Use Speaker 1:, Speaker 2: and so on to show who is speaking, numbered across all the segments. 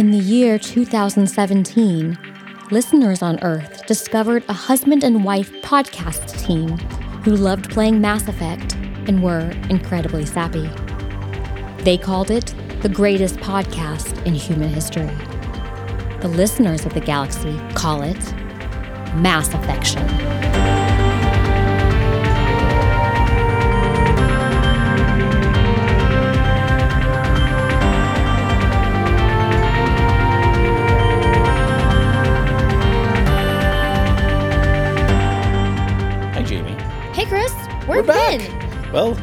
Speaker 1: In the year 2017, listeners on Earth discovered a husband and wife podcast team who loved playing Mass Effect and were incredibly sappy. They called it the greatest podcast in human history. The listeners of the galaxy call it Mass Affection.
Speaker 2: Well,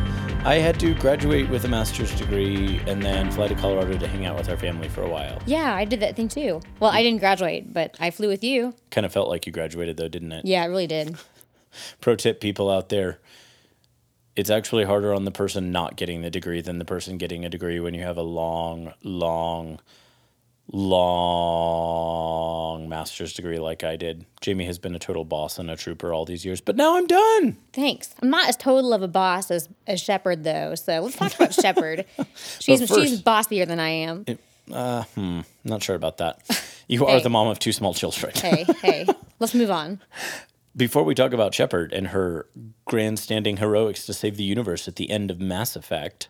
Speaker 2: I had to graduate with a master's degree and then fly to Colorado to hang out with our family for a while.
Speaker 1: Yeah, I did that thing too. Well, I mm. didn't graduate, but I flew with you.
Speaker 2: Kind of felt like you graduated though, didn't it?
Speaker 1: Yeah, it really did.
Speaker 2: Pro tip people out there it's actually harder on the person not getting the degree than the person getting a degree when you have a long, long, long master's degree like I did. Jamie has been a total boss and a trooper all these years, but now I'm done.
Speaker 1: Thanks. I'm not as total of a boss as, as Shepard, though. So let's talk about Shepard. She's
Speaker 2: But
Speaker 1: she's bossier than I am.
Speaker 2: Uh, hmm, not sure about that. You are the mom of two small children.
Speaker 1: hey, hey, let's move on.
Speaker 2: Before we talk about Shepard and her grandstanding heroics to save the universe at the end of Mass Effect,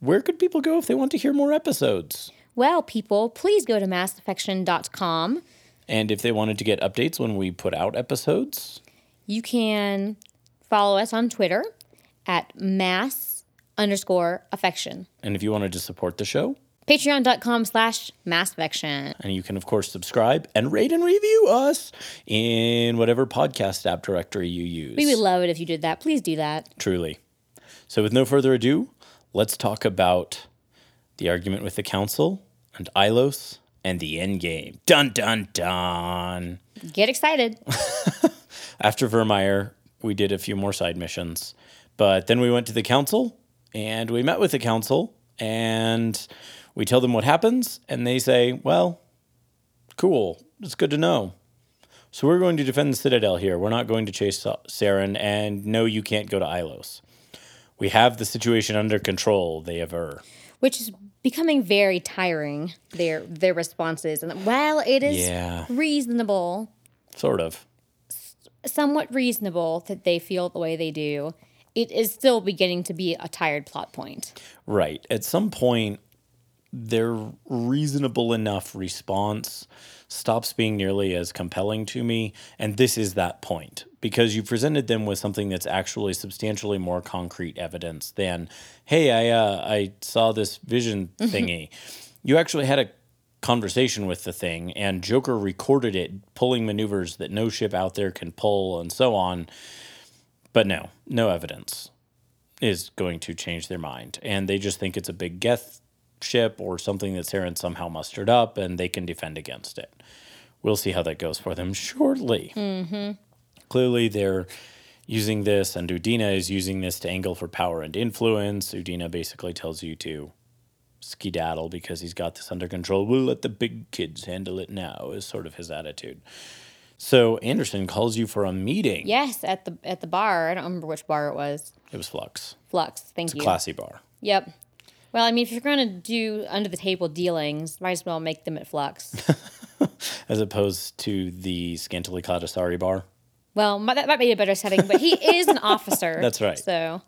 Speaker 2: where could people go if they want to hear more episodes?
Speaker 1: Well, people, please go to massaffection.com.
Speaker 2: And if they wanted to get updates when we put out episodes,
Speaker 1: You can follow us on Twitter at mass underscore affection.
Speaker 2: and if you wanted to support the show,
Speaker 1: Patreon.com slash massaffection.
Speaker 2: and you can, of course, subscribe and rate and review us in whatever podcast app directory you use.
Speaker 1: We would love it if you did that. Please do that.
Speaker 2: Truly. So, with no further ado, let's talk about the argument with the Council and Ilos and the Endgame. Dun dun dun.
Speaker 1: Get excited.
Speaker 2: After Virmire, we did a few more side missions, but then we went to the Council and we met with the Council and we tell them what happens, and they say, Well, cool, it's good to know. So we're going to defend the Citadel here. We're not going to chase Sa- Saren, and no, you can't go to Ilos. We have the situation under control, they aver.
Speaker 1: which is becoming very tiring their their responses and while it is
Speaker 2: Yeah.
Speaker 1: reasonable
Speaker 2: Sort of.
Speaker 1: somewhat reasonable that they feel the way they do it is still beginning to be a tired plot point
Speaker 2: Right. At some point, their reasonable enough response stops being nearly as compelling to me. And this is that point because you presented them with something that's actually substantially more concrete evidence than, hey, I, uh, I saw this vision thingy. you actually had a conversation with the thing, and Joker recorded it, pulling maneuvers that no ship out there can pull, and so on. But no, no evidence is going to change their mind. And they just think it's a big Geth ship or something that Saren somehow mustered up and they can defend against it. We'll see how that goes for them shortly. Mm-hmm. Clearly, they're using this, and Udina is using this to angle for power and influence. Udina basically tells you to skedaddle because he's got this under control. We'll let the big kids handle it now, is sort of his attitude. So Anderson calls you for a meeting.
Speaker 1: yes at the at the bar i don't remember which bar it was
Speaker 2: It was Flux.
Speaker 1: flux thank you
Speaker 2: Classy bar.
Speaker 1: yep well i mean if you're going to do under the table dealings might as well make them at flux
Speaker 2: as opposed to the scantily clad Asari bar.
Speaker 1: well that might be a better setting but he is an officer
Speaker 2: That's right.
Speaker 1: so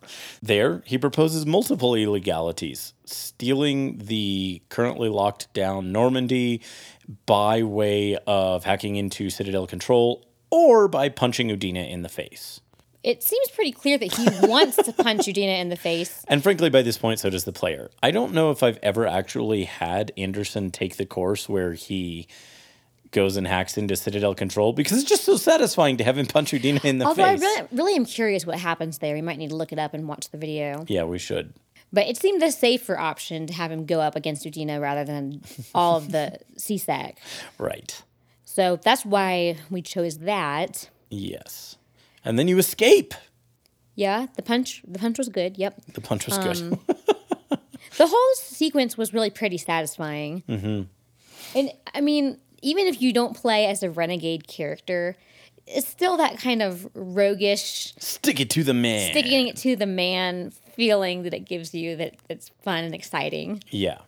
Speaker 2: There, he proposes multiple illegalities, stealing the currently locked down Normandy by way of hacking into Citadel control or by punching Udina in the face.
Speaker 1: It seems pretty clear that he wants to punch Udina in the face
Speaker 2: And frankly, by this point, so does the player. I don't know if I've ever actually had Anderson take the course where he goes and hacks into Citadel control because it's just so satisfying to have him punch Udina in the
Speaker 1: Although
Speaker 2: face.
Speaker 1: Although I really, really am curious what happens there. We might need to look it up and watch the video.
Speaker 2: yeah, we should.
Speaker 1: But it seemed the safer option to have him go up against Udina rather than all of the C-Sec.
Speaker 2: Right.
Speaker 1: So that's why we chose that.
Speaker 2: Yes. And then you escape.
Speaker 1: Yeah, the punch the punch was good. Yep.
Speaker 2: The punch was good.
Speaker 1: The whole sequence was really pretty satisfying. Mm-hmm. And I mean, even if you don't play as a renegade character, it's still that kind of roguish,
Speaker 2: Stick it to the man.
Speaker 1: sticking it to the man feeling that it gives you that it's fun and exciting.
Speaker 2: Yeah.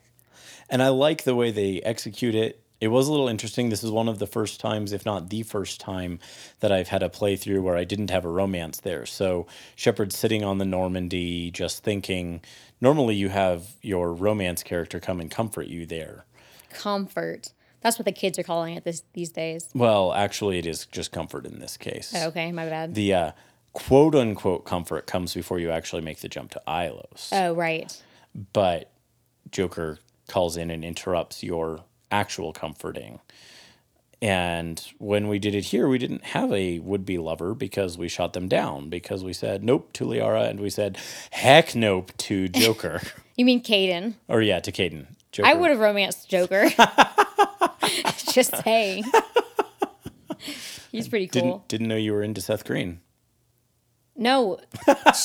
Speaker 2: And I like the way they execute it. It was a little interesting. This is one of the first times, if not the first time, that I've had a playthrough where I didn't have a romance there. So Shepard's sitting on the Normandy, just thinking. Normally, you have your romance character come and comfort you there.
Speaker 1: Comfort. That's what the kids are calling it this these days.
Speaker 2: Well, actually, it is just comfort in this case.
Speaker 1: Oh, okay, my bad.
Speaker 2: The uh, quote unquote comfort comes before you actually make the jump to Ilos.
Speaker 1: oh, right.
Speaker 2: but Joker calls in and interrupts your actual comforting. And when we did it here, we didn't have a would be lover because we shot them down because we said nope to Liara and we said heck nope to Joker.
Speaker 1: You mean Kaidan?
Speaker 2: or yeah, to Kaidan. Joker.
Speaker 1: I would have romanced Joker. Just saying. He's pretty cool.
Speaker 2: didn't didn't know you were into Seth Green.
Speaker 1: No,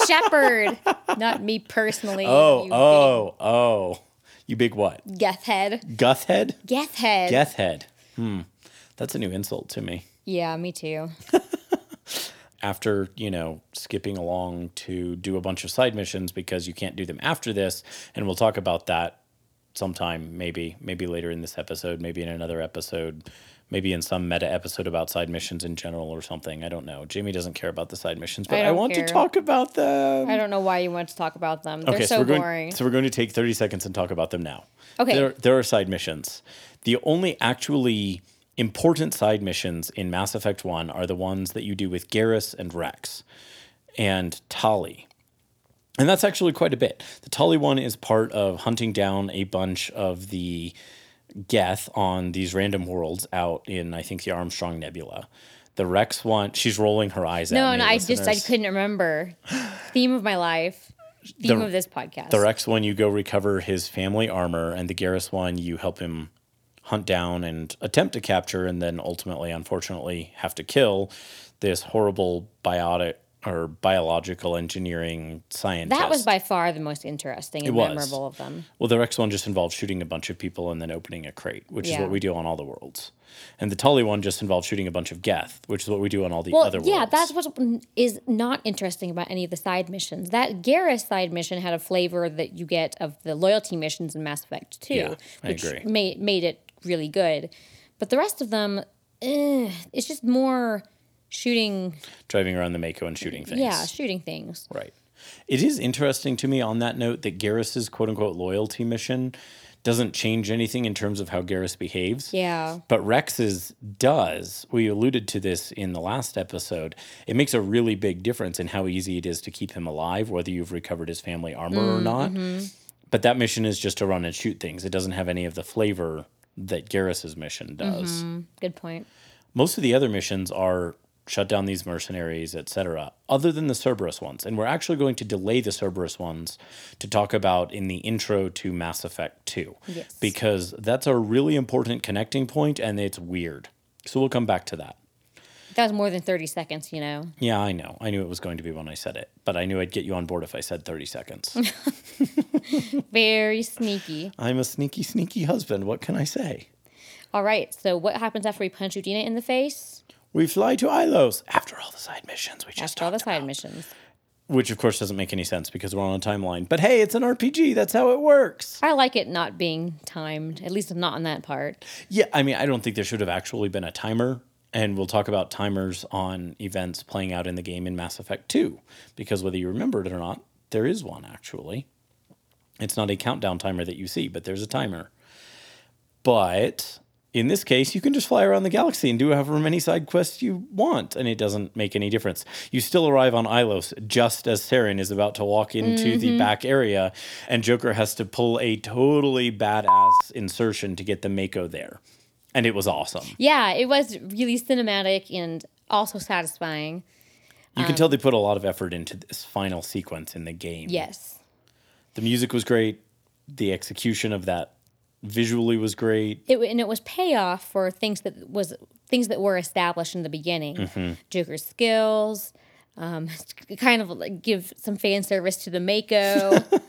Speaker 1: Shepard, not me personally.
Speaker 2: Oh, oh, oh. You big what?
Speaker 1: Geth head.
Speaker 2: Guth head?
Speaker 1: Geth head.
Speaker 2: Geth head. Hmm. That's a new insult to me.
Speaker 1: Yeah, me too.
Speaker 2: after you know skipping along to do a bunch of side missions because you can't do them after this and we'll talk about that sometime maybe maybe later in this episode maybe in another episode maybe in some meta episode about side missions in general or something i don't know jamie doesn't care about the side missions but
Speaker 1: I
Speaker 2: i, want
Speaker 1: care.
Speaker 2: to talk about them
Speaker 1: I don't know why you want to talk about them. They're
Speaker 2: okay
Speaker 1: so,
Speaker 2: so we're going
Speaker 1: boring.
Speaker 2: so we're going to take 30 seconds and talk about them now
Speaker 1: Okay.
Speaker 2: there, there are side missions the only actually important side missions in mass effect 1 are the ones that you do with garrus and rex and Tali. And that's actually quite a bit. The Tali one is part of hunting down a bunch of the Geth on these random worlds out in, I think, the Armstrong Nebula. The Rex one, she's rolling her eyes at
Speaker 1: no,
Speaker 2: me.
Speaker 1: no, I just I couldn't remember. Theme of my life. Theme
Speaker 2: The-
Speaker 1: of this podcast.
Speaker 2: The Rex one, you go recover his family armor, and the Garrus one, you help him hunt down and attempt to capture, and then ultimately, unfortunately, have to kill this horrible biotic or biological engineering scientist.
Speaker 1: that was by far the most interesting and memorable of them.
Speaker 2: Well, the Rex one just involved shooting a bunch of people and then opening a crate, which is what we do on all the worlds. And the Tali one just involved shooting a bunch of Geth, which is what we do on all the
Speaker 1: Well,
Speaker 2: other
Speaker 1: yeah,
Speaker 2: worlds.
Speaker 1: Yeah, that's what is not interesting about any of the side missions. That Garrus side mission had a flavor that you get of the loyalty missions in Mass Effect 2,
Speaker 2: Yeah, I
Speaker 1: which
Speaker 2: agree.
Speaker 1: made made it really good. But the rest of them, eh, it's just more shooting.
Speaker 2: driving around the Mako and shooting things.
Speaker 1: Yeah, shooting things.
Speaker 2: Right. It is interesting to me on that note that Garrus's quote unquote loyalty mission doesn't change anything in terms of how Garrus behaves.
Speaker 1: Yeah.
Speaker 2: But Rex's does. We alluded to this in the last episode. It makes a really big difference in how easy it is to keep him alive, whether you've recovered his family armor or mm, not. Mm-hmm. But that mission is just to run and shoot things. It doesn't have any of the flavor that Garrus's mission does. Mm-hmm.
Speaker 1: Good point.
Speaker 2: Most of the other missions are shut down these mercenaries, etc., other than the Cerberus ones. And we're actually going to delay the Cerberus ones to talk about in the intro to Mass Effect 2.
Speaker 1: Yes.
Speaker 2: Because that's a really important connecting point and it's weird. So we'll come back to that.
Speaker 1: That was more than 30 seconds, you know.
Speaker 2: Yeah, I know. I knew it was going to be when I said it, but I knew I'd get you on board if I said 30 seconds.
Speaker 1: Very sneaky.
Speaker 2: I'm a sneaky, sneaky husband. What can I say?
Speaker 1: All right, so what happens after we punch Udina in the face?
Speaker 2: We fly to Ilos after all the side missions we just
Speaker 1: After all the
Speaker 2: talked
Speaker 1: side
Speaker 2: about.
Speaker 1: missions.
Speaker 2: Which, of course, doesn't make any sense because we're on a timeline. But hey, it's an RPG. That's how it works.
Speaker 1: I like it not being timed, at least not on that part.
Speaker 2: Yeah, I mean, I don't think there should have actually been a timer. And we'll talk about timers on events playing out in the game in Mass Effect 2. Because whether you remember it or not, there is one actually. It's not a countdown timer that you see, but there's a timer. But in this case, you can just fly around the galaxy and do however many side quests you want, and it doesn't make any difference. You still arrive on Ilos just as Saren is about to walk into the mm-hmm. back area, and Joker has to pull a totally badass insertion to get the Mako there. And it was awesome.
Speaker 1: Yeah, it was really cinematic and also satisfying.
Speaker 2: You can um, tell they put a lot of effort into this final sequence in the game.
Speaker 1: Yes.
Speaker 2: The music was great. The execution of that visually was great.
Speaker 1: It, and it was payoff for things that was things that were established in the beginning.
Speaker 2: Mm-hmm.
Speaker 1: Joker's skills, um, kind of like give some fan service to the Mako,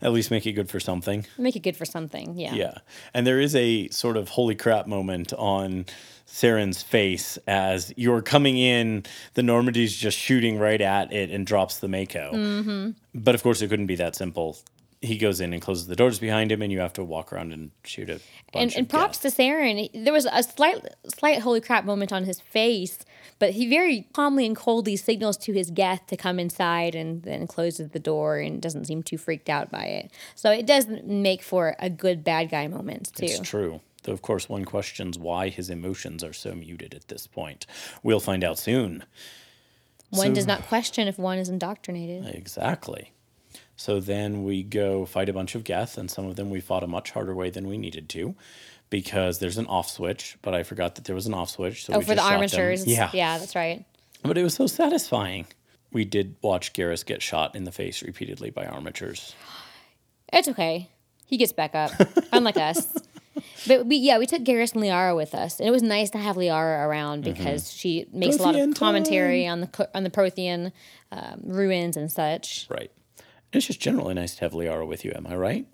Speaker 2: At least make it good for something.
Speaker 1: make it good for something. Yeah.
Speaker 2: Yeah. And there is a sort of holy crap moment on Saren's face as you're coming in, the Normandy's just shooting right at it and drops the Mako.
Speaker 1: Mm-hmm.
Speaker 2: But of course, it couldn't be that simple. He goes in and closes the doors behind him, and you have to walk around and shoot a bunch
Speaker 1: and, and props
Speaker 2: death.
Speaker 1: to Saren. There was a slight, slight holy crap moment on his face, but he very calmly and coldly signals to his guest to come inside and then closes the door and doesn't seem too freaked out by it. So it does make for a good bad guy moment too.
Speaker 2: It's true. Though, of course, one questions why his emotions are so muted at this point. We'll find out soon.
Speaker 1: One
Speaker 2: So-
Speaker 1: does not question if one is indoctrinated.
Speaker 2: Exactly. So then we go fight a bunch of Geth, and some of them we fought a much harder way than we needed to because there's an off switch, but I forgot that there was an off switch. So
Speaker 1: Oh, for the armatures.
Speaker 2: Yeah.
Speaker 1: Yeah, that's right.
Speaker 2: But it was so satisfying. We did watch Garrus get shot in the face repeatedly by armatures.
Speaker 1: It's okay. He gets back up, unlike us. But we, yeah, we took Garrus and Liara with us, and it was nice to have Liara around because she makes a lot of commentary on the on the Prothean um, ruins and such.
Speaker 2: Right. It's just generally nice to have Liara with you, am I right?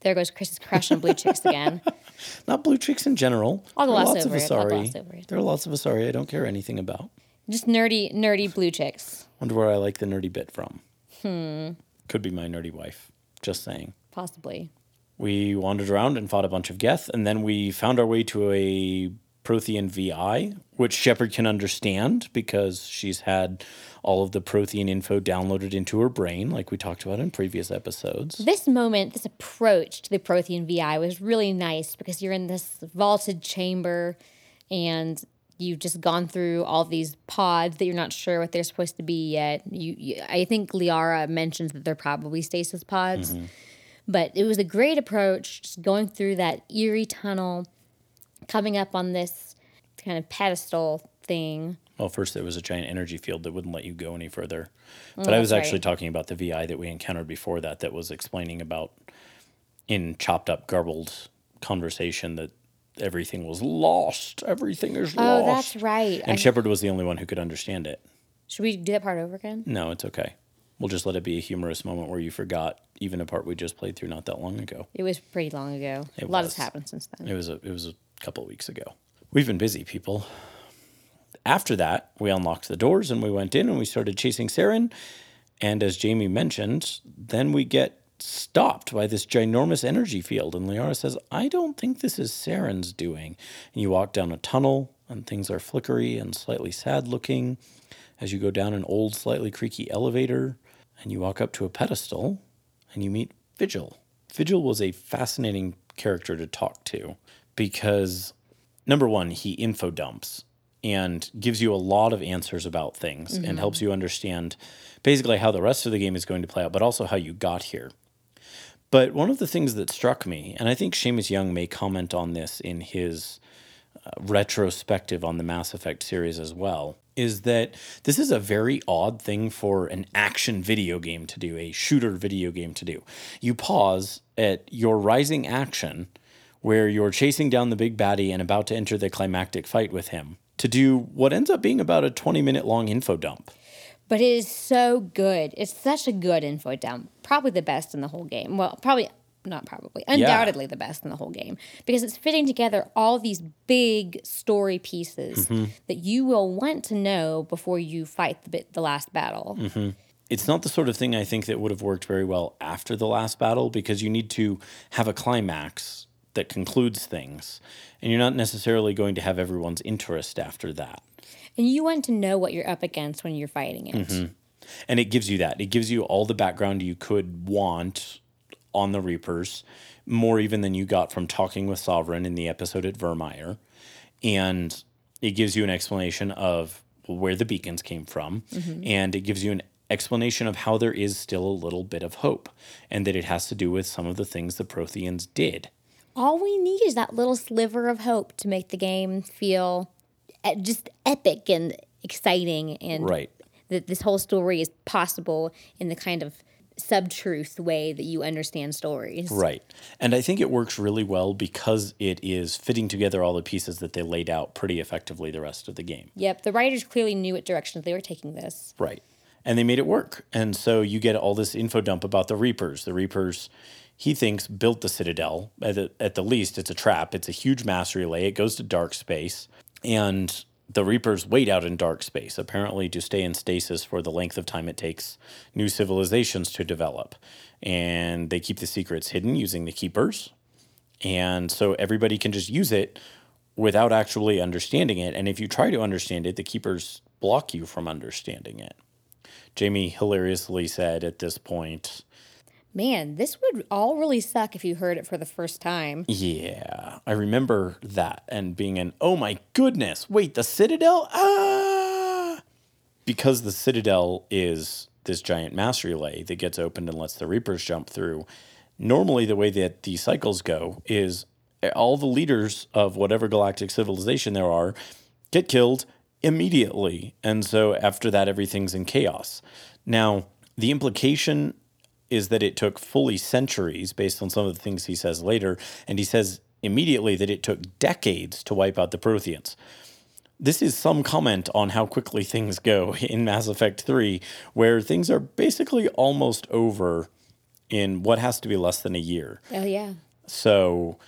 Speaker 1: There goes Chris's crush on blue chicks again.
Speaker 2: Not blue chicks in general.
Speaker 1: I'll
Speaker 2: There are
Speaker 1: gloss
Speaker 2: lots
Speaker 1: over
Speaker 2: of
Speaker 1: it. I'll gloss over it.
Speaker 2: There are lots of Asari I don't care anything about.
Speaker 1: Just nerdy, nerdy blue chicks,
Speaker 2: Wonder where I like the nerdy bit from. Hmm. Could be my nerdy wife. Just saying.
Speaker 1: possibly.
Speaker 2: We wandered around and fought a bunch of Geth, and then we found our way to a Prothean VI, which Shepard can understand because she's had all of the Prothean info downloaded into her brain, like we talked about in previous episodes.
Speaker 1: This moment, this approach to the Prothean VI was really nice because you're in this vaulted chamber and you've just gone through all these pods that you're not sure what they're supposed to be yet. You, you I think Liara mentions that they're probably stasis pods. Mm-hmm. But it was a great approach, just going through that eerie tunnel, coming up on this kind of pedestal thing.
Speaker 2: Well, first there was a giant energy field that wouldn't let you go any further. Mm, but
Speaker 1: Oh,
Speaker 2: I was actually
Speaker 1: right.
Speaker 2: talking about the VI that we encountered before that, that was explaining about in chopped up, garbled conversation that everything was lost. Everything is
Speaker 1: Oh,
Speaker 2: lost.
Speaker 1: that's right.
Speaker 2: And
Speaker 1: I-
Speaker 2: Shepard was the only one who could understand it.
Speaker 1: should we do that part over again?
Speaker 2: No, it's okay. We'll just let it be a humorous moment where you forgot even a part we just played through not that long ago.
Speaker 1: It was pretty long ago.
Speaker 2: It
Speaker 1: a lot
Speaker 2: was.
Speaker 1: has happened since then.
Speaker 2: It was a it was a couple weeks ago. We've been busy, people. After that, we unlocked the doors and we went in and we started chasing Saren. And as Jamie mentioned, then we get stopped by this ginormous energy field. And Liara says, I don't think this is Saren's doing. And you walk down a tunnel and things are flickery and slightly sad looking as you go down an old, slightly creaky elevator and you walk up to a pedestal and you meet Vigil. Vigil was a fascinating character to talk to because, number one, he info dumps and gives you a lot of answers about things and helps you understand basically how the rest of the game is going to play out, but also how you got here. But one of the things that struck me, and I think Shamus Young may comment on this in his uh, retrospective on the Mass Effect series as well, is that this is a very odd thing for an action video game to do, a shooter video game to do. You pause at your rising action, where you're chasing down the big baddie and about to enter the climactic fight with him, to do what ends up being about a 20 minute long info dump.
Speaker 1: But it is so good. It's such a good info dump. Probably the best in the whole game. Well, probably not probably. Undoubtedly the best in the whole game because it's fitting together all these big story pieces mm-hmm. that you will want to know before you fight the bit, the last battle. Mm-hmm.
Speaker 2: it's not the sort of thing I think that would have worked very well after the last battle because you need to have a climax that concludes things. And you're not necessarily going to have everyone's interest after that.
Speaker 1: And you want to know what you're up against when you're fighting it. Mm-hmm.
Speaker 2: And it gives you that. It gives you all the background you could want on the Reapers, more even than you got from talking with Sovereign in the episode at Virmire. And it gives you an explanation of where the beacons came from. Mm-hmm. And it gives you an explanation of how there is still a little bit of hope and that it has to do with some of the things the Protheans did.
Speaker 1: All we need is that little sliver of hope to make the game feel e- just epic and exciting and
Speaker 2: Right.
Speaker 1: that this whole story is possible in the kind of sub-truth way that you understand stories.
Speaker 2: Right. And I think it works really well because it is fitting together all the pieces that they laid out pretty effectively the rest of the game.
Speaker 1: Yep, the writers clearly knew what directions they were taking this.
Speaker 2: Right. And they made it work. And so you get all this info dump about the Reapers. The Reapers, he thinks, built the Citadel. At the, at the least, it's a trap. It's a huge mass relay. It goes to dark space. And the Reapers wait out in dark space, apparently to stay in stasis for the length of time it takes new civilizations to develop. And they keep the secrets hidden using the Keepers. And so everybody can just use it without actually understanding it. And if you try to understand it, the Keepers block you from understanding it. Jamie hilariously said at this point,
Speaker 1: Man, this would all really suck if you heard it for the first time.
Speaker 2: Yeah, I remember that and being an, oh my goodness, wait, the Citadel? Ah! Because the Citadel is this giant mass relay that gets opened and lets the Reapers jump through. Normally, the way that these cycles go is all the leaders of whatever galactic civilization there are get killed immediately. And so after that, everything's in chaos. Now, the implication is that it took fully centuries based on some of the things he says later. And he says immediately that it took decades to wipe out the Protheans. This is some comment on how quickly things go in Mass Effect 3, where things are basically almost over in what has to be less than a year.
Speaker 1: Oh, yeah.
Speaker 2: So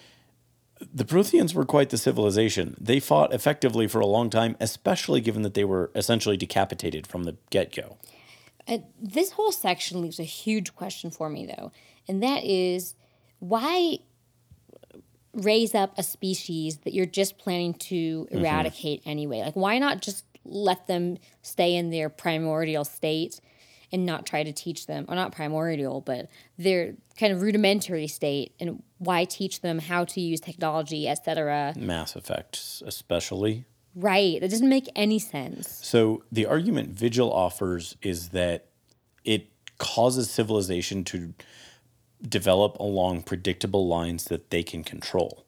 Speaker 2: the Protheans were quite the civilization. They fought effectively for a long time, especially given that they were essentially decapitated from the get go.
Speaker 1: Uh, this whole section leaves a huge question for me, though, and that is why raise up a species that you're just planning to eradicate mm-hmm. anyway? Like, why not just let them stay in their primordial state and not try to teach them, or not primordial, but their kind of rudimentary state, and why teach them how to use technology, etc.
Speaker 2: Mass Effect, especially.
Speaker 1: Right. That doesn't make any sense.
Speaker 2: So the argument Vigil offers is that it causes civilization to develop along predictable lines that they can control.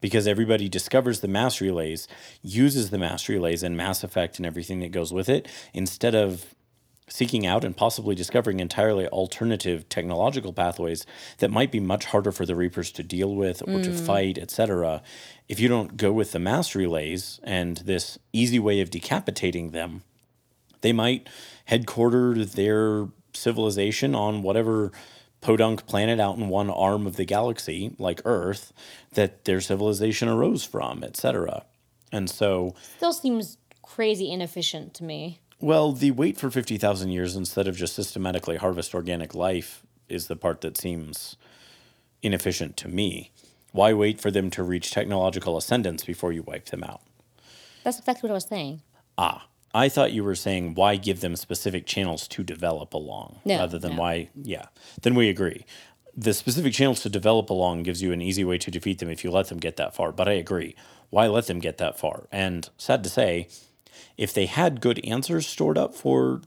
Speaker 2: Because everybody discovers the mass relays, uses the mass relays and Mass Effect and everything that goes with it, instead of seeking out and possibly discovering entirely alternative technological pathways that might be much harder for the reapers to deal with or mm. to fight etc if you don't go with the mass relays and this easy way of decapitating them they might headquarter their civilization on whatever podunk planet out in one arm of the galaxy like earth that their civilization arose from etc and so
Speaker 1: still seems crazy inefficient to me
Speaker 2: well, the wait for 50,000 years instead of just systematically harvest organic life is the part that seems inefficient to me. Why wait for them to reach technological ascendance before you wipe them out?
Speaker 1: That's exactly what I was saying.
Speaker 2: Ah, I thought you were saying why give them specific channels to develop along
Speaker 1: no,
Speaker 2: rather than
Speaker 1: no.
Speaker 2: why, yeah. Then we agree. The specific channels to develop along gives you an easy way to defeat them if you let them get that far. But I agree. Why let them get that far? And sad to say, if they had good answers stored up for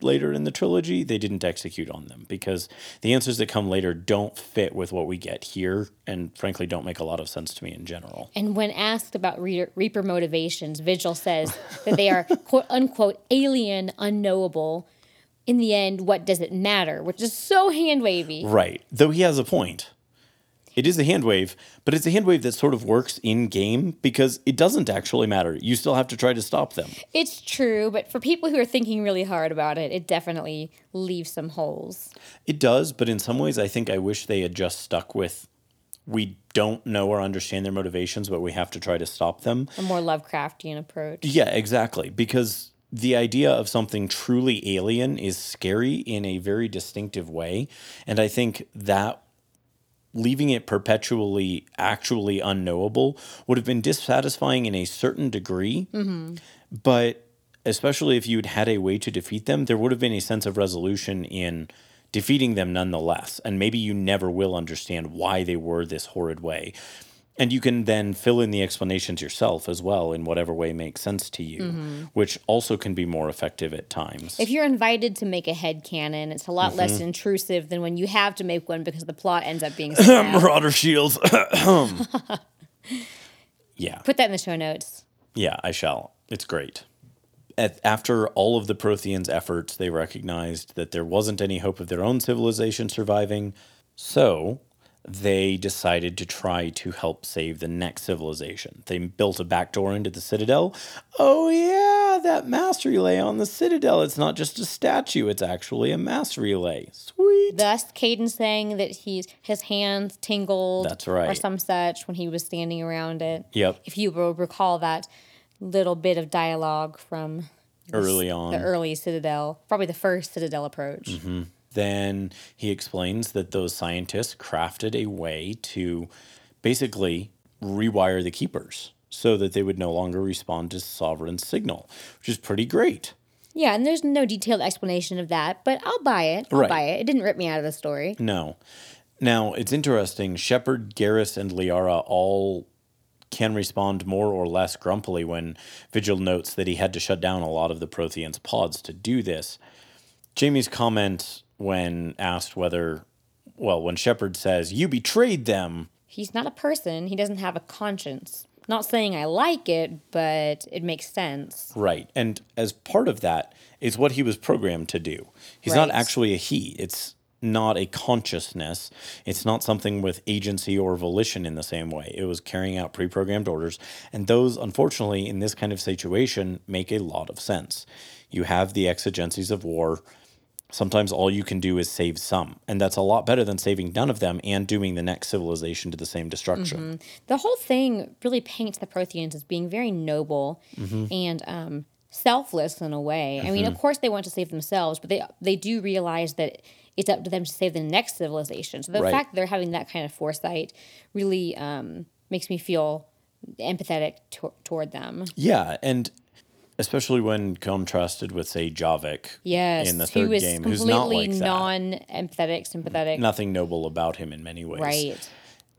Speaker 2: later in the trilogy, they didn't execute on them because the answers that come later don't fit with what we get here and frankly don't make a lot of sense to me in general.
Speaker 1: And when asked about Reaper motivations, Vigil says that they are quote unquote alien, unknowable. In the end, what does it matter? Which is so hand wavy.
Speaker 2: Right. Though he has a point. It is a hand wave, but it's a hand wave that sort of works in game because it doesn't actually matter. You still have to try to stop them.
Speaker 1: It's true, but for people who are thinking really hard about it, it definitely leaves some holes.
Speaker 2: It does, but in some ways, I think I wish they had just stuck with we don't know or understand their motivations, but we have to try to stop them.
Speaker 1: A more Lovecraftian approach.
Speaker 2: Yeah, exactly. Because the idea of something truly alien is scary in a very distinctive way. And I think that leaving it perpetually actually unknowable would have been dissatisfying in a certain degree. Mm-hmm. But especially if you'd had a way to defeat them, there would have been a sense of resolution in defeating them nonetheless. And maybe you never will understand why they were this horrid way. And you can then fill in the explanations yourself as well in whatever way makes sense to you, mm-hmm. which also can be more effective at times.
Speaker 1: If you're invited to make a head canon, it's a lot mm-hmm. less intrusive than when you have to make one because the plot ends up being
Speaker 2: Marauder shields. yeah.
Speaker 1: Put that in the show notes.
Speaker 2: Yeah, I shall. It's great. At, after all of the Protheans' efforts, they recognized that there wasn't any hope of their own civilization surviving. So they decided to try to help save the next civilization. They built a backdoor into the citadel. Oh, yeah, that mass relay on the citadel. It's not just a statue, it's actually a mass relay. Sweet.
Speaker 1: Thus, Kaidan saying that he's, his hands tingled.
Speaker 2: That's right.
Speaker 1: Or some such when he was standing around it.
Speaker 2: Yep.
Speaker 1: If you will recall that little bit of dialogue from
Speaker 2: Early on.
Speaker 1: the early Citadel, probably the first Citadel approach.
Speaker 2: Mm-hmm. Then he explains that those scientists crafted a way to basically rewire the keepers so that they would no longer respond to Sovereign's signal, which is pretty great.
Speaker 1: Yeah, and there's no detailed explanation of that, but I'll buy it. I'll
Speaker 2: Right.
Speaker 1: buy it. It didn't rip me out of the story.
Speaker 2: No. Now, it's interesting. Shepard, Garrus, and Liara all can respond more or less grumpily when Vigil notes that he had to shut down a lot of the Prothean's pods to do this. Jamie's comment when asked whether, well, when Shepard says, You betrayed them,
Speaker 1: He's not a person. He doesn't have a conscience. Not saying I like it, but it makes sense.
Speaker 2: Right. And as part of that is what he was programmed to do. He's not actually a he. It's not a consciousness. It's not something with agency or volition in the same way. It was carrying out pre programmed orders. And those, unfortunately, in this kind of situation, make a lot of sense. You have the exigencies of war. Sometimes all you can do is save some. And that's a lot better than saving none of them and doing the next civilization to the same destruction.
Speaker 1: The whole thing really paints the Protheans as being very noble
Speaker 2: Mm-hmm.
Speaker 1: and um, selfless in a way. I mean, of course, they want to save themselves, but they they do realize that it's up to them to save the next civilization. So the
Speaker 2: Right.
Speaker 1: fact that they're having that kind of foresight really um, makes me feel empathetic to- toward them.
Speaker 2: Yeah, and especially when contrasted with, say, Javik
Speaker 1: Yes,
Speaker 2: in the third game, who's not
Speaker 1: completely
Speaker 2: like
Speaker 1: non-empathetic, sympathetic.
Speaker 2: Nothing noble about him in many ways.
Speaker 1: Right.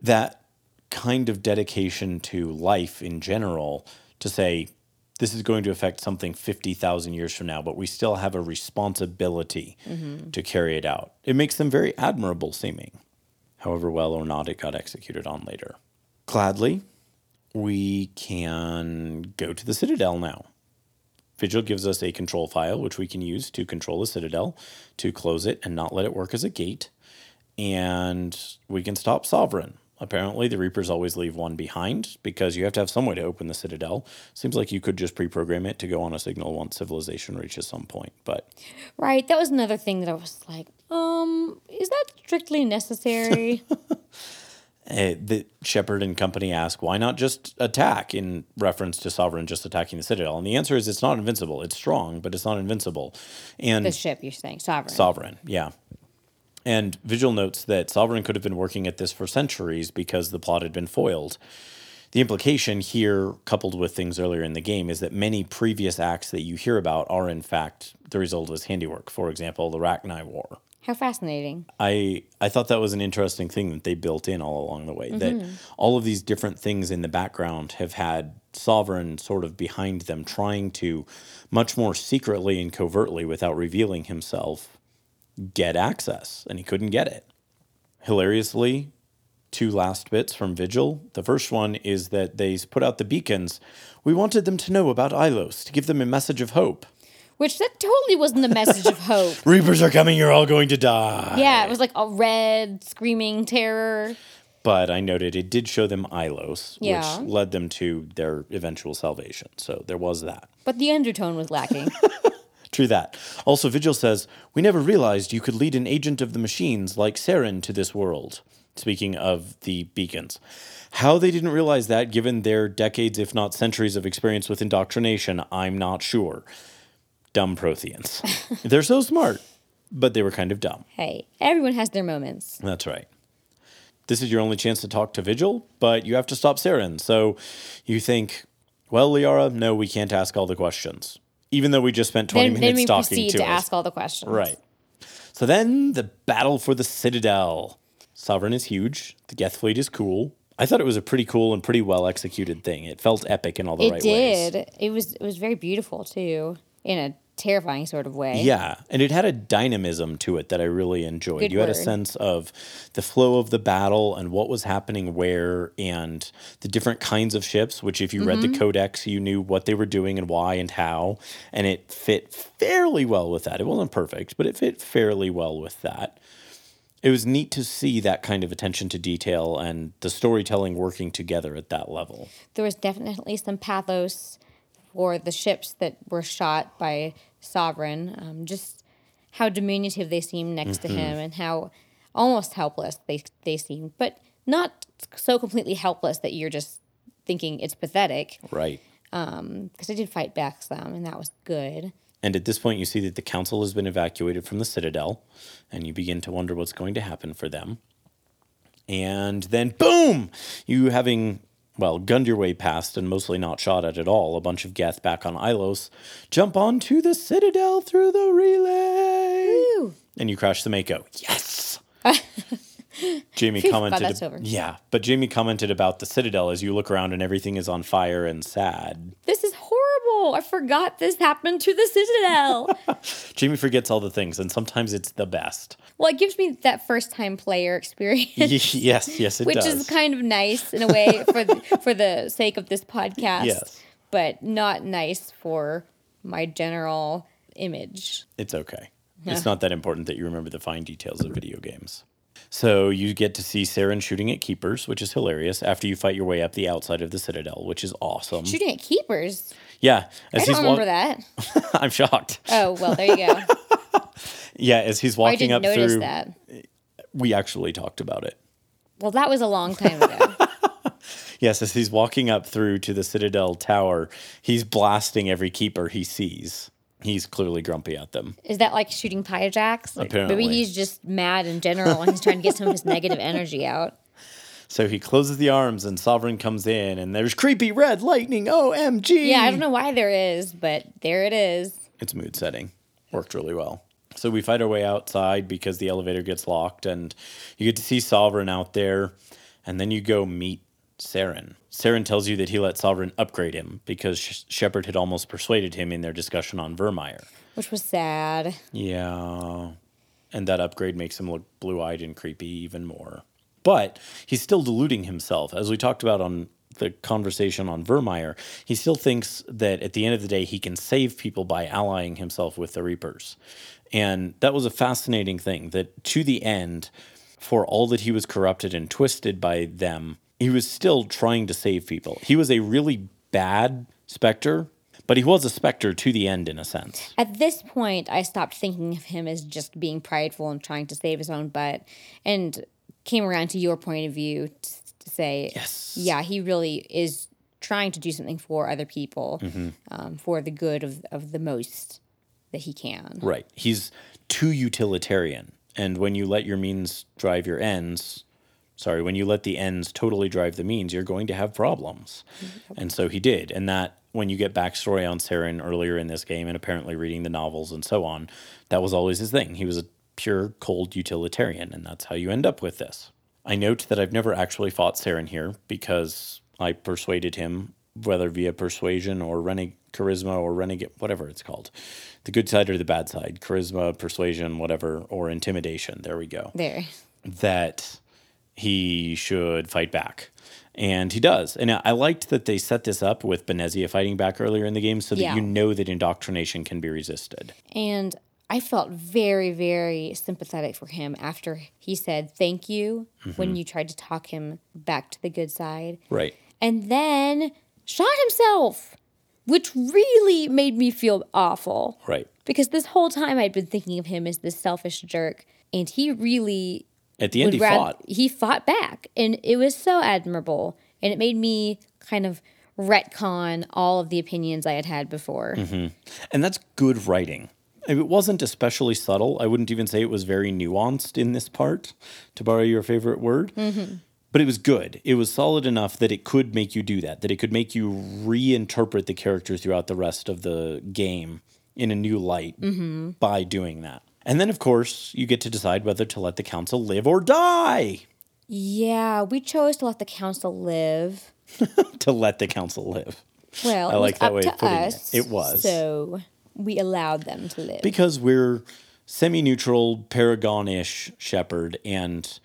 Speaker 2: That kind of dedication to life in general to say, this is going to affect something 50,000 years from now, but we still have a responsibility
Speaker 1: Mm-hmm.
Speaker 2: to carry it out. It makes them very admirable seeming, however well or not it got executed on later. Gladly, we can go to the Citadel now. Vigil gives us a control file, which we can use to control the Citadel, to close it and not let it work as a gate. And we can stop Sovereign. Apparently, the Reapers always leave one behind because you have to have some way to open the Citadel. Seems like you could just pre program it to go on a signal once civilization reaches some point. But
Speaker 1: Right. That was another thing that I was like, um, is that strictly necessary?
Speaker 2: uh, the Shepard and company ask, why not just attack in reference to Sovereign just attacking the Citadel? And the answer is it's not invincible. It's strong, but it's not invincible. And
Speaker 1: the ship, you're saying, sovereign.
Speaker 2: Sovereign, yeah. And Vigil notes that Sovereign could have been working at this for centuries because the plot had been foiled. The implication here, coupled with things earlier in the game, is that many previous acts that you hear about are in fact the result of his handiwork. For example, the Rachni War.
Speaker 1: How fascinating.
Speaker 2: I I thought that was an interesting thing that they built in all along the way. That mm-hmm. all of these different things in the background have had Sovereign sort of behind them, trying to much more secretly and covertly, without revealing himself, get access, and he couldn't get it. Hilariously, two last bits from Vigil. The first one is that they put out the beacons. We wanted them to know about Ilos to give them a message of hope.
Speaker 1: Which that totally wasn't the message of hope.
Speaker 2: Reapers are coming. You're all going to die.
Speaker 1: Yeah, it was like a red, screaming terror.
Speaker 2: But I noted it did show them Ilos,
Speaker 1: Yeah.
Speaker 2: which led them to their eventual salvation. So there was that.
Speaker 1: But the undertone was lacking.
Speaker 2: True that. Also, Vigil says, We never realized you could lead an agent of the machines like Saren to this world. Speaking of the beacons. How they didn't realize that, given their decades, if not centuries, of experience with indoctrination, I'm not sure. Dumb Protheans. They're so smart, but they were kind of dumb.
Speaker 1: hey, everyone has their moments.
Speaker 2: That's right. This is your only chance to talk to Vigil, but you have to stop Saren. So you think, well, Liara, no, we can't ask all the questions. Even though we just spent 20
Speaker 1: Then, then
Speaker 2: minutes
Speaker 1: we
Speaker 2: talking
Speaker 1: proceed
Speaker 2: to,
Speaker 1: to, ask all the questions.
Speaker 2: Right. So then the battle for the Citadel. Sovereign is huge. The Geth fleet is cool. I thought it was a pretty cool and pretty well executed thing. It felt epic in all the
Speaker 1: It
Speaker 2: right ways.
Speaker 1: It did. It was it was very beautiful too, in a terrifying sort of way.
Speaker 2: Yeah, and it had a dynamism to it that I really enjoyed.
Speaker 1: Good
Speaker 2: you had a sense of the flow of the battle and what was happening where and the different kinds of ships, which if you read
Speaker 1: Mm-hmm.
Speaker 2: the codex, you knew what they were doing and why and how, and it fit fairly well with that. It wasn't perfect, but it fit fairly well with that. It was neat to see that kind of attention to detail and the storytelling working together at that level.
Speaker 1: There was definitely some pathos for the ships that were shot by Sovereign. Um, just how diminutive they seemed next
Speaker 2: Mm-hmm.
Speaker 1: to him, and how almost helpless they they seemed, but not so completely helpless that you're just thinking it's pathetic.
Speaker 2: Right.
Speaker 1: because I did fight back some, and that was good.
Speaker 2: And at this point, you see that the council has been evacuated from the citadel, and you begin to wonder what's going to happen for them. And then, boom! You having, well, gunned your way past and mostly not shot at at all, a bunch of Geth back on Ilos, jump onto the citadel through the relay.
Speaker 1: Woo!
Speaker 2: And you crash the Mako. Yes! Jamie
Speaker 1: Phew,
Speaker 2: commented.
Speaker 1: glad that's over.
Speaker 2: Yeah, but Jamie commented about the citadel as you look around and everything is on fire and sad.
Speaker 1: This is horrible. I forgot this happened to the Citadel.
Speaker 2: Jamie forgets all the things, and sometimes it's the best.
Speaker 1: well, it gives me that first time player experience.
Speaker 2: yes, yes, it
Speaker 1: which
Speaker 2: does.
Speaker 1: Which is kind of nice in a way for the, for the sake of this podcast.
Speaker 2: Yes.
Speaker 1: But not nice for my general image.
Speaker 2: It's okay. It's not that important that you remember the fine details of video games. So you get to see Saren shooting at keepers, which is hilarious, after you fight your way up the outside of the citadel, which is awesome.
Speaker 1: Shooting at keepers.
Speaker 2: Yeah, as
Speaker 1: I
Speaker 2: he's
Speaker 1: don't
Speaker 2: wa-
Speaker 1: remember that.
Speaker 2: I'm shocked.
Speaker 1: Oh well, there you go.
Speaker 2: Yeah, as he's walking up
Speaker 1: notice
Speaker 2: through,
Speaker 1: that.
Speaker 2: we actually talked about it.
Speaker 1: Well, that was a long time ago.
Speaker 2: Yes, as he's walking up through to the citadel tower, he's blasting every keeper he sees. He's clearly grumpy at them.
Speaker 1: Is that like shooting pyjaks? Like,
Speaker 2: Apparently.
Speaker 1: Maybe he's just mad in general and he's trying to get some of his negative energy out.
Speaker 2: So he closes the arms, and Sovereign comes in, and there's creepy red lightning. OMG!
Speaker 1: Yeah, I don't know why there is, but there it is.
Speaker 2: it's mood setting. Worked really well. So we fight our way outside because the elevator gets locked, and you get to see Sovereign out there, and then you go meet Saren. Saren tells you that he let Sovereign upgrade him because Sh- Shepard had almost persuaded him in their discussion on Virmire.
Speaker 1: Which was sad.
Speaker 2: Yeah. And that upgrade makes him look blue eyed and creepy even more. But he's still deluding himself. As we talked about on the conversation on Virmire, he still thinks that at the end of the day, he can save people by allying himself with the Reapers. And that was a fascinating thing that to the end, for all that he was corrupted and twisted by them, he was still trying to save people. He was a really bad Spectre, but he was a Spectre to the end in a sense.
Speaker 1: At this point, I stopped thinking of him as just being prideful and trying to save his own butt and came around to your point of view t- to say,
Speaker 2: Yes.
Speaker 1: yeah, he really is trying to do something for other people
Speaker 2: Mm-hmm.
Speaker 1: um, for the good of, of the most that he can.
Speaker 2: Right. He's too utilitarian. And when you let your means drive your ends, sorry, when you let the ends totally drive the means, you're going to have problems. And so he did. And that, when you get backstory on Saren earlier in this game and apparently reading the novels and so on, that was always his thing. He was a pure, cold utilitarian. And that's how you end up with this. I note that I've never actually fought Saren here because I persuaded him, whether via persuasion or reneg- charisma or renegade, whatever it's called. The good side or the bad side, charisma, persuasion, whatever, or intimidation. There we go.
Speaker 1: There.
Speaker 2: That he should fight back. And he does. And I liked that they set this up with Benezia fighting back earlier in the game so that
Speaker 1: Yeah.
Speaker 2: you know that indoctrination can be resisted.
Speaker 1: And I felt very, very sympathetic for him after he said thank you
Speaker 2: Mm-hmm.
Speaker 1: when you tried to talk him back to the good side.
Speaker 2: Right.
Speaker 1: And then shot himself, which really made me feel awful.
Speaker 2: Right.
Speaker 1: Because this whole time I'd been thinking of him as this selfish jerk. And he really
Speaker 2: At the end, he
Speaker 1: would rath-
Speaker 2: fought.
Speaker 1: he fought back. And it was so admirable. And it made me kind of retcon all of the opinions I had had before.
Speaker 2: Mm-hmm. And that's good writing. It wasn't especially subtle. I wouldn't even say it was very nuanced in this part, to borrow your favorite word. Mm-hmm. But it was good. It was solid enough that it could make you do that, that it could make you reinterpret the character throughout the rest of the game in a new light mm-hmm. by doing that. And then, of course, you get to decide whether to let the council live or die.
Speaker 1: Yeah, we chose to let the council live.
Speaker 2: to let the council live.
Speaker 1: Well,
Speaker 2: I
Speaker 1: it was
Speaker 2: like that
Speaker 1: up
Speaker 2: way of
Speaker 1: to
Speaker 2: putting it.
Speaker 1: us,
Speaker 2: It was.
Speaker 1: So we allowed them to live.
Speaker 2: because we're semi-neutral paragon-ish shepard and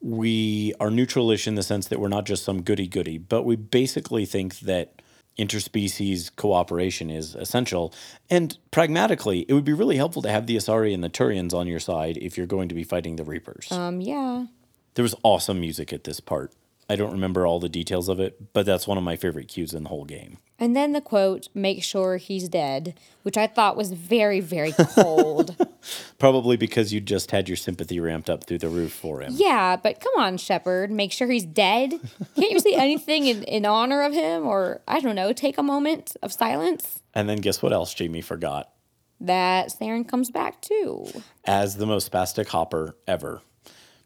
Speaker 2: we are neutral-ish in the sense that we're not just some goody-goody but we basically think that interspecies cooperation is essential and pragmatically it would be really helpful to have the asari and the turians on your side if you're going to be fighting the reapers
Speaker 1: um, yeah.
Speaker 2: there was awesome music at this part I don't remember all the details of it, but that's one of my favorite cues in the whole game.
Speaker 1: And then the quote, make sure he's dead, which I thought was very, very cold.
Speaker 2: Probably because you just had your sympathy ramped up through the roof for him.
Speaker 1: yeah, but come on, Shepard, make sure he's dead. Can't you say anything in, in honor of him? Or, I don't know, take a moment of silence?
Speaker 2: And then guess what else Jamie forgot?
Speaker 1: That Saren comes back too.
Speaker 2: As the most spastic hopper ever.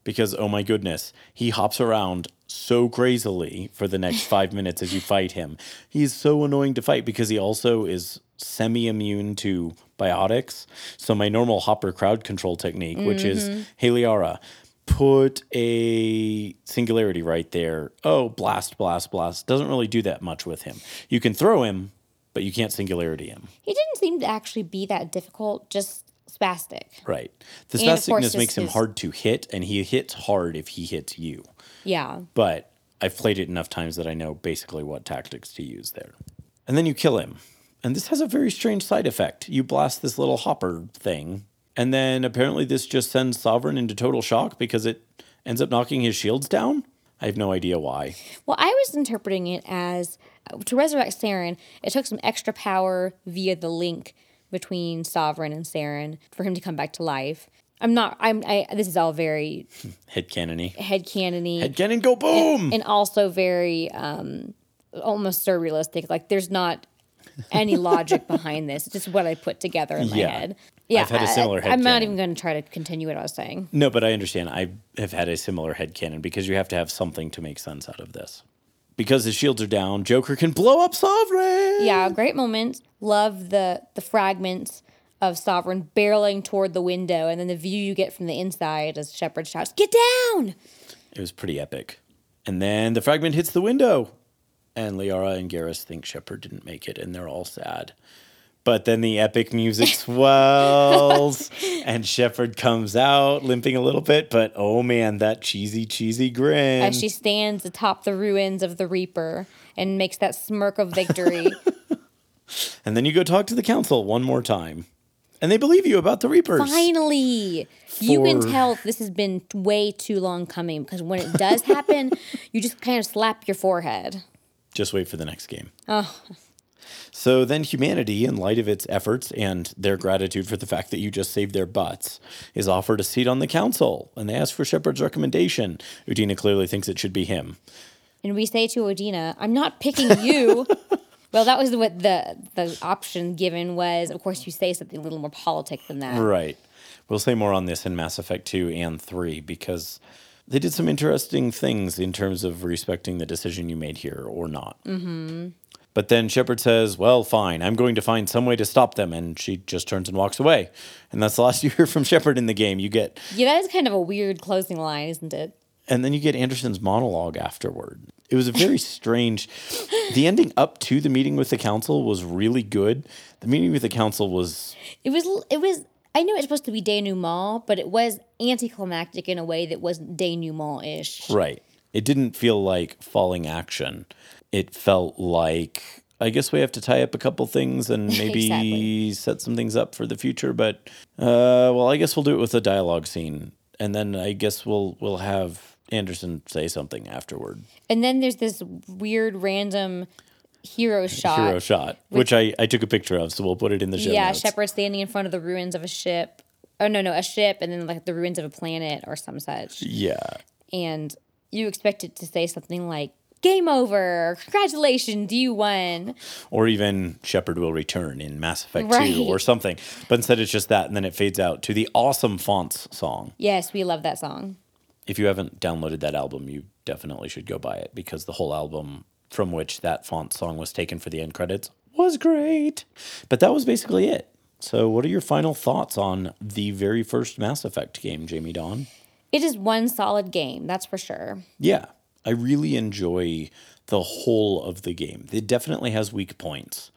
Speaker 2: Because, oh my goodness, he hops around so crazily for the next five minutes as you fight him. He's so annoying to fight because he also is semi immune to biotics. So, my normal hopper crowd control technique, which is mm-hmm. Heliara, put a singularity right there. Oh, blast, blast, blast. Doesn't really do that much with him. You can throw him, but you can't singularity him.
Speaker 1: He didn't seem to actually be that difficult, just spastic.
Speaker 2: Right. The spasticness makes him hard to hit, and he hits hard if he hits you.
Speaker 1: Yeah.
Speaker 2: But I've played it enough times that I know basically what tactics to use there. And then you kill him. And this has a very strange side effect. You blast this little hopper thing, and then apparently this just sends Sovereign into total shock because it ends up knocking his shields down. I have no idea why.
Speaker 1: Well, I was interpreting it as uh, to resurrect Saren, it took some extra power via the link between Sovereign and Saren for him to come back to life. I'm not. I'm. I, this is all very
Speaker 2: Head cannony.
Speaker 1: Head cannony.
Speaker 2: Head cannon, go boom!
Speaker 1: and also very um, almost surrealistic. Like there's not any logic behind this. It's just what I put together in my
Speaker 2: Yeah.
Speaker 1: head. Yeah,
Speaker 2: I've had a similar
Speaker 1: I, I'm not even going to try to continue what I was saying.
Speaker 2: No, but I understand. I have had a similar head cannon because you have to have something to make sense out of this. Because the shields are down, Joker can blow up Sovereign.
Speaker 1: Yeah, great moment. Love the the fragments of Sovereign barreling toward the window, and then the view you get from the inside as Shepard shouts, "Get down!"
Speaker 2: It was pretty epic. And then the fragment hits the window. And Liara and Garrus think Shepard didn't make it, and they're all sad. But then the epic music swells, and Shepard comes out limping a little bit. But oh man, that cheesy, cheesy grin.
Speaker 1: As she stands atop the ruins of the Reaper and makes that smirk of victory.
Speaker 2: and then you go talk to the council one more time. And they believe you about the Reapers.
Speaker 1: Finally, you can tell this has been way too long coming because when it does happen, you just kind of slap your forehead.
Speaker 2: Just wait for the next game. Oh. So then humanity, in light of its efforts and their gratitude for the fact that you just saved their butts, is offered a seat on the council, and they ask for Shepard's recommendation. Udina clearly thinks it should be him.
Speaker 1: And we say to Udina, I'm not picking you. well, that was what the the option given was. Of course, you say something a little more politic than that.
Speaker 2: Right. We'll say more on this in Mass Effect 2 and 3 because they did some interesting things in terms of respecting the decision you made here or not. Mm-hmm. But then Shepard says, Well, fine, I'm going to find some way to stop them. And she just turns and walks away. And that's the last you hear from Shepard in the game. You get
Speaker 1: Yeah, that is kind of a weird closing line, isn't it?
Speaker 2: and then you get Anderson's monologue afterward. It was a very strange. The ending up to the meeting with the council was really good. The meeting with the council was
Speaker 1: It was. It was. I knew it was supposed to be denouement, but it was anticlimactic in a way that wasn't denouement ish.
Speaker 2: right. It didn't feel like falling action. It felt like I guess we have to tie up a couple things and maybe
Speaker 1: Exactly.
Speaker 2: set some things up for the future. But uh, well, I guess we'll do it with a dialogue scene, and then I guess we'll we'll have Anderson say something afterward.
Speaker 1: And then there's this weird random hero shot.
Speaker 2: Hero shot, which I, I took a picture of, so we'll put it in the show
Speaker 1: yeah,
Speaker 2: notes.
Speaker 1: Shepard standing in front of the ruins of a ship. Oh no, no, a ship, and then like the ruins of a planet or some such.
Speaker 2: Yeah.
Speaker 1: And you expect it to say something like "Game over! Congratulations, you won!"
Speaker 2: or even Shepard will return in Mass Effect
Speaker 1: Right.
Speaker 2: 2 or something. But instead, it's just that, and then it fades out to the awesome Faunts song.
Speaker 1: Yes, we love that song.
Speaker 2: If you haven't downloaded that album, you definitely should go buy it because the whole album from which that Faunts song was taken for the end credits was great. But that was basically it. So, what are your final thoughts on the very first Mass Effect game, Jamie Dawn?
Speaker 1: It is one solid game, that's for sure.
Speaker 2: Yeah, I really enjoy the whole of the game. It definitely has weak points.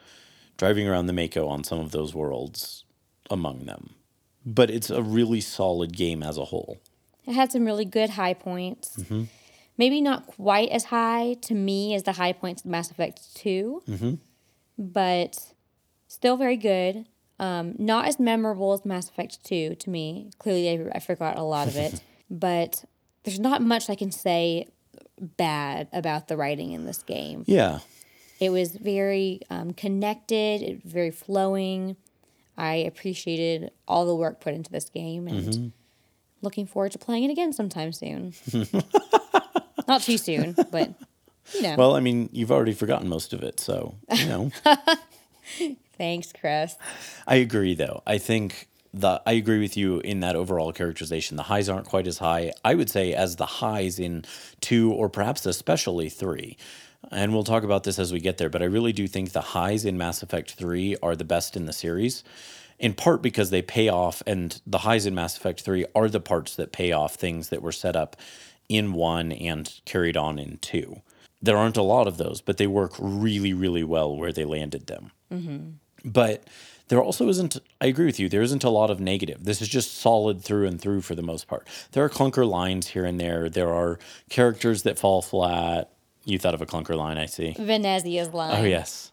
Speaker 2: Driving around the Mako on some of those worlds among them. But it's a really solid game as a whole.
Speaker 1: It had some really good high points.
Speaker 2: Mm-hmm.
Speaker 1: Maybe not quite as high to me as the high points of Mass Effect 2,
Speaker 2: Mm-hmm.
Speaker 1: but still very good. Um, not as memorable as Mass Effect 2 to me. Clearly, I, I forgot a lot of it, but there's not much I can say bad about the writing in this game.
Speaker 2: Yeah.
Speaker 1: It was very um, connected, very flowing. I appreciated all the work put into this game and
Speaker 2: Mm-hmm.
Speaker 1: Looking forward to playing it again sometime soon. Not too soon, but you know.
Speaker 2: Well, I mean, you've already forgotten most of it, so you know.
Speaker 1: Thanks, Chris.
Speaker 2: I agree, though. I think the I agree with you in that overall characterization. The highs aren't quite as high. I would say as the highs in two or perhaps especially three. And we'll talk about this as we get there, but I really do think the highs in Mass Effect 3 are the best in the series. In part because they pay off, and the highs in Mass Effect 3 are the parts that pay off things that were set up in 1 and carried on in 2. There aren't a lot of those, but they work really, really well where they landed them. Mm-hmm. But there also isn't i agree with you there isn't a lot of negative. This is just solid through and through for the most part. There are clunker lines here and there. There are characters that fall flat. You thought of a clunker line i see.
Speaker 1: Benezia's line.
Speaker 2: oh yes.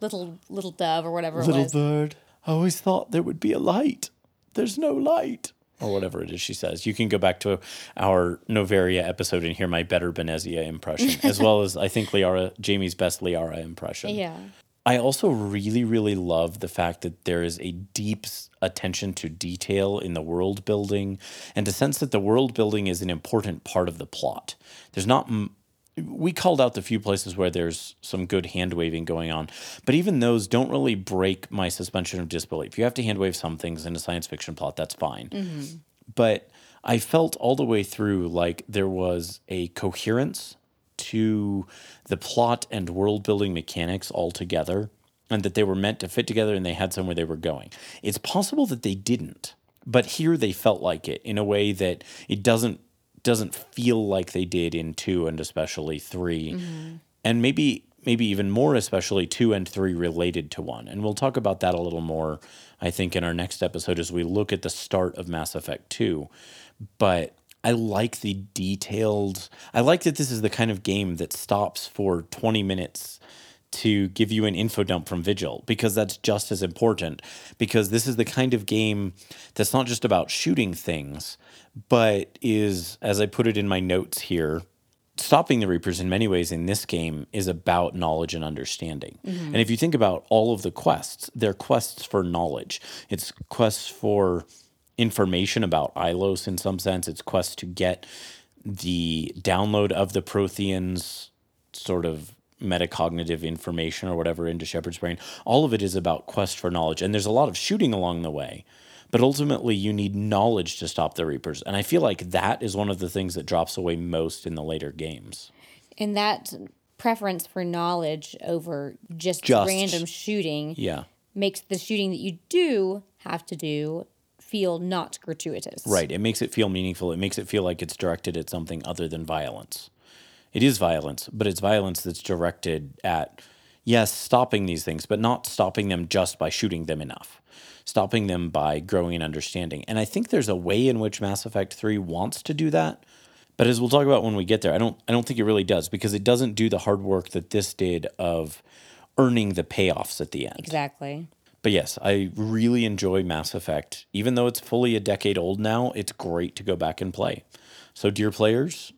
Speaker 1: Little little dove or whatever it
Speaker 2: little bird i always thought there would be a light there's no light or whatever it is she says you can go back to our noveria episode and hear my better benezia impression as well as i think liara jamie's best liara impression
Speaker 1: Yeah.
Speaker 2: I also really, really love the fact that there is a deep attention to detail in the world building and a sense that the world building is an important part of the plot. There's not. m- We called out the few places where there's some good hand waving going on, but even those don't really break my suspension of disbelief. You have to hand wave some things in a science fiction plot, that's fine. Mm-hmm. But I felt all the way through like there was a coherence to the plot and world building mechanics all together and that they were meant to fit together and they had somewhere they were going. It's possible that they didn't, but here they felt like it in a way that it doesn't doesn't feel like they did in 2 and especially 3. And maybe maybe even more especially 2 and 3 related to 1. And we'll talk about that a little more I think in our next episode as we look at the start of Mass Effect 2. But I like the detailed. I like that this is the kind of game that stops for 20 minutes to give you an info dump from Vigil because that's just as important. Because this is the kind of game that's not just about shooting things, but is, as I put it in my notes here, stopping the Reapers in many ways in this game is about knowledge and understanding. Mm-hmm. And if you think about all of the quests, they're quests for knowledge. It's quests for information about Ilos in some sense. It's quests to get the download of the Protheans sort of metacognitive information or whatever into Shepard's brain. All of it is about quest for knowledge. And there's a lot of shooting along the way. But ultimately, you need knowledge to stop the Reapers. And I feel like that is one of the things that drops away most in the later games.
Speaker 1: And that preference for knowledge over just,
Speaker 2: Just.
Speaker 1: random shooting
Speaker 2: Yeah.
Speaker 1: makes the shooting that you do have to do feel not gratuitous.
Speaker 2: Right. It makes it feel meaningful. It makes it feel like it's directed at something other than violence. It is violence, but it's violence that's directed at, yes, stopping these things, but not stopping them just by shooting them enough. Stopping them by growing an understanding. And I think there's a way in which Mass Effect 3 wants to do that. But as we'll talk about when we get there, I don't I don't think it really does because it doesn't do the hard work that this did of earning the payoffs at the end.
Speaker 1: Exactly.
Speaker 2: But yes, I really enjoy Mass Effect. Even though it's fully a decade old now, it's great to go back and play. So, dear players,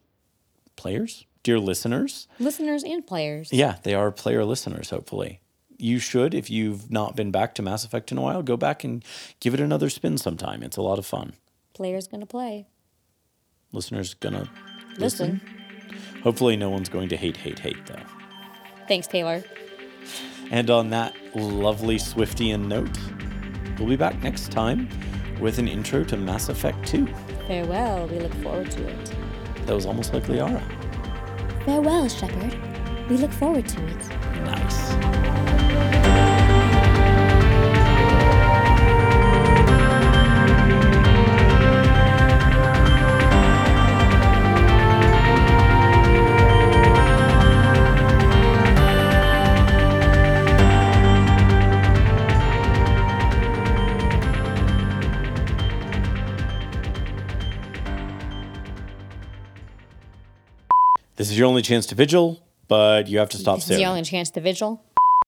Speaker 2: players, dear listeners,
Speaker 1: Listeners and players.
Speaker 2: yeah, they are player listeners, hopefully. You should, if you've not been back to Mass Effect in a while, go back and give it another spin sometime. It's a lot of fun.
Speaker 1: Players gonna play.
Speaker 2: Listeners gonna
Speaker 1: Listen.
Speaker 2: Hopefully, no one's going to hate, hate, hate, though.
Speaker 1: Thanks, Taylor.
Speaker 2: And on that lovely Swiftian note, we'll be back next time with an intro to Mass Effect 2.
Speaker 1: Farewell. We look forward to it.
Speaker 2: That was almost like Liara.
Speaker 1: Farewell, Shepard. We look forward to it.
Speaker 2: Nice. This is your only chance to vigil, but you have to stop
Speaker 1: This is the
Speaker 2: staring.
Speaker 1: only chance to vigil.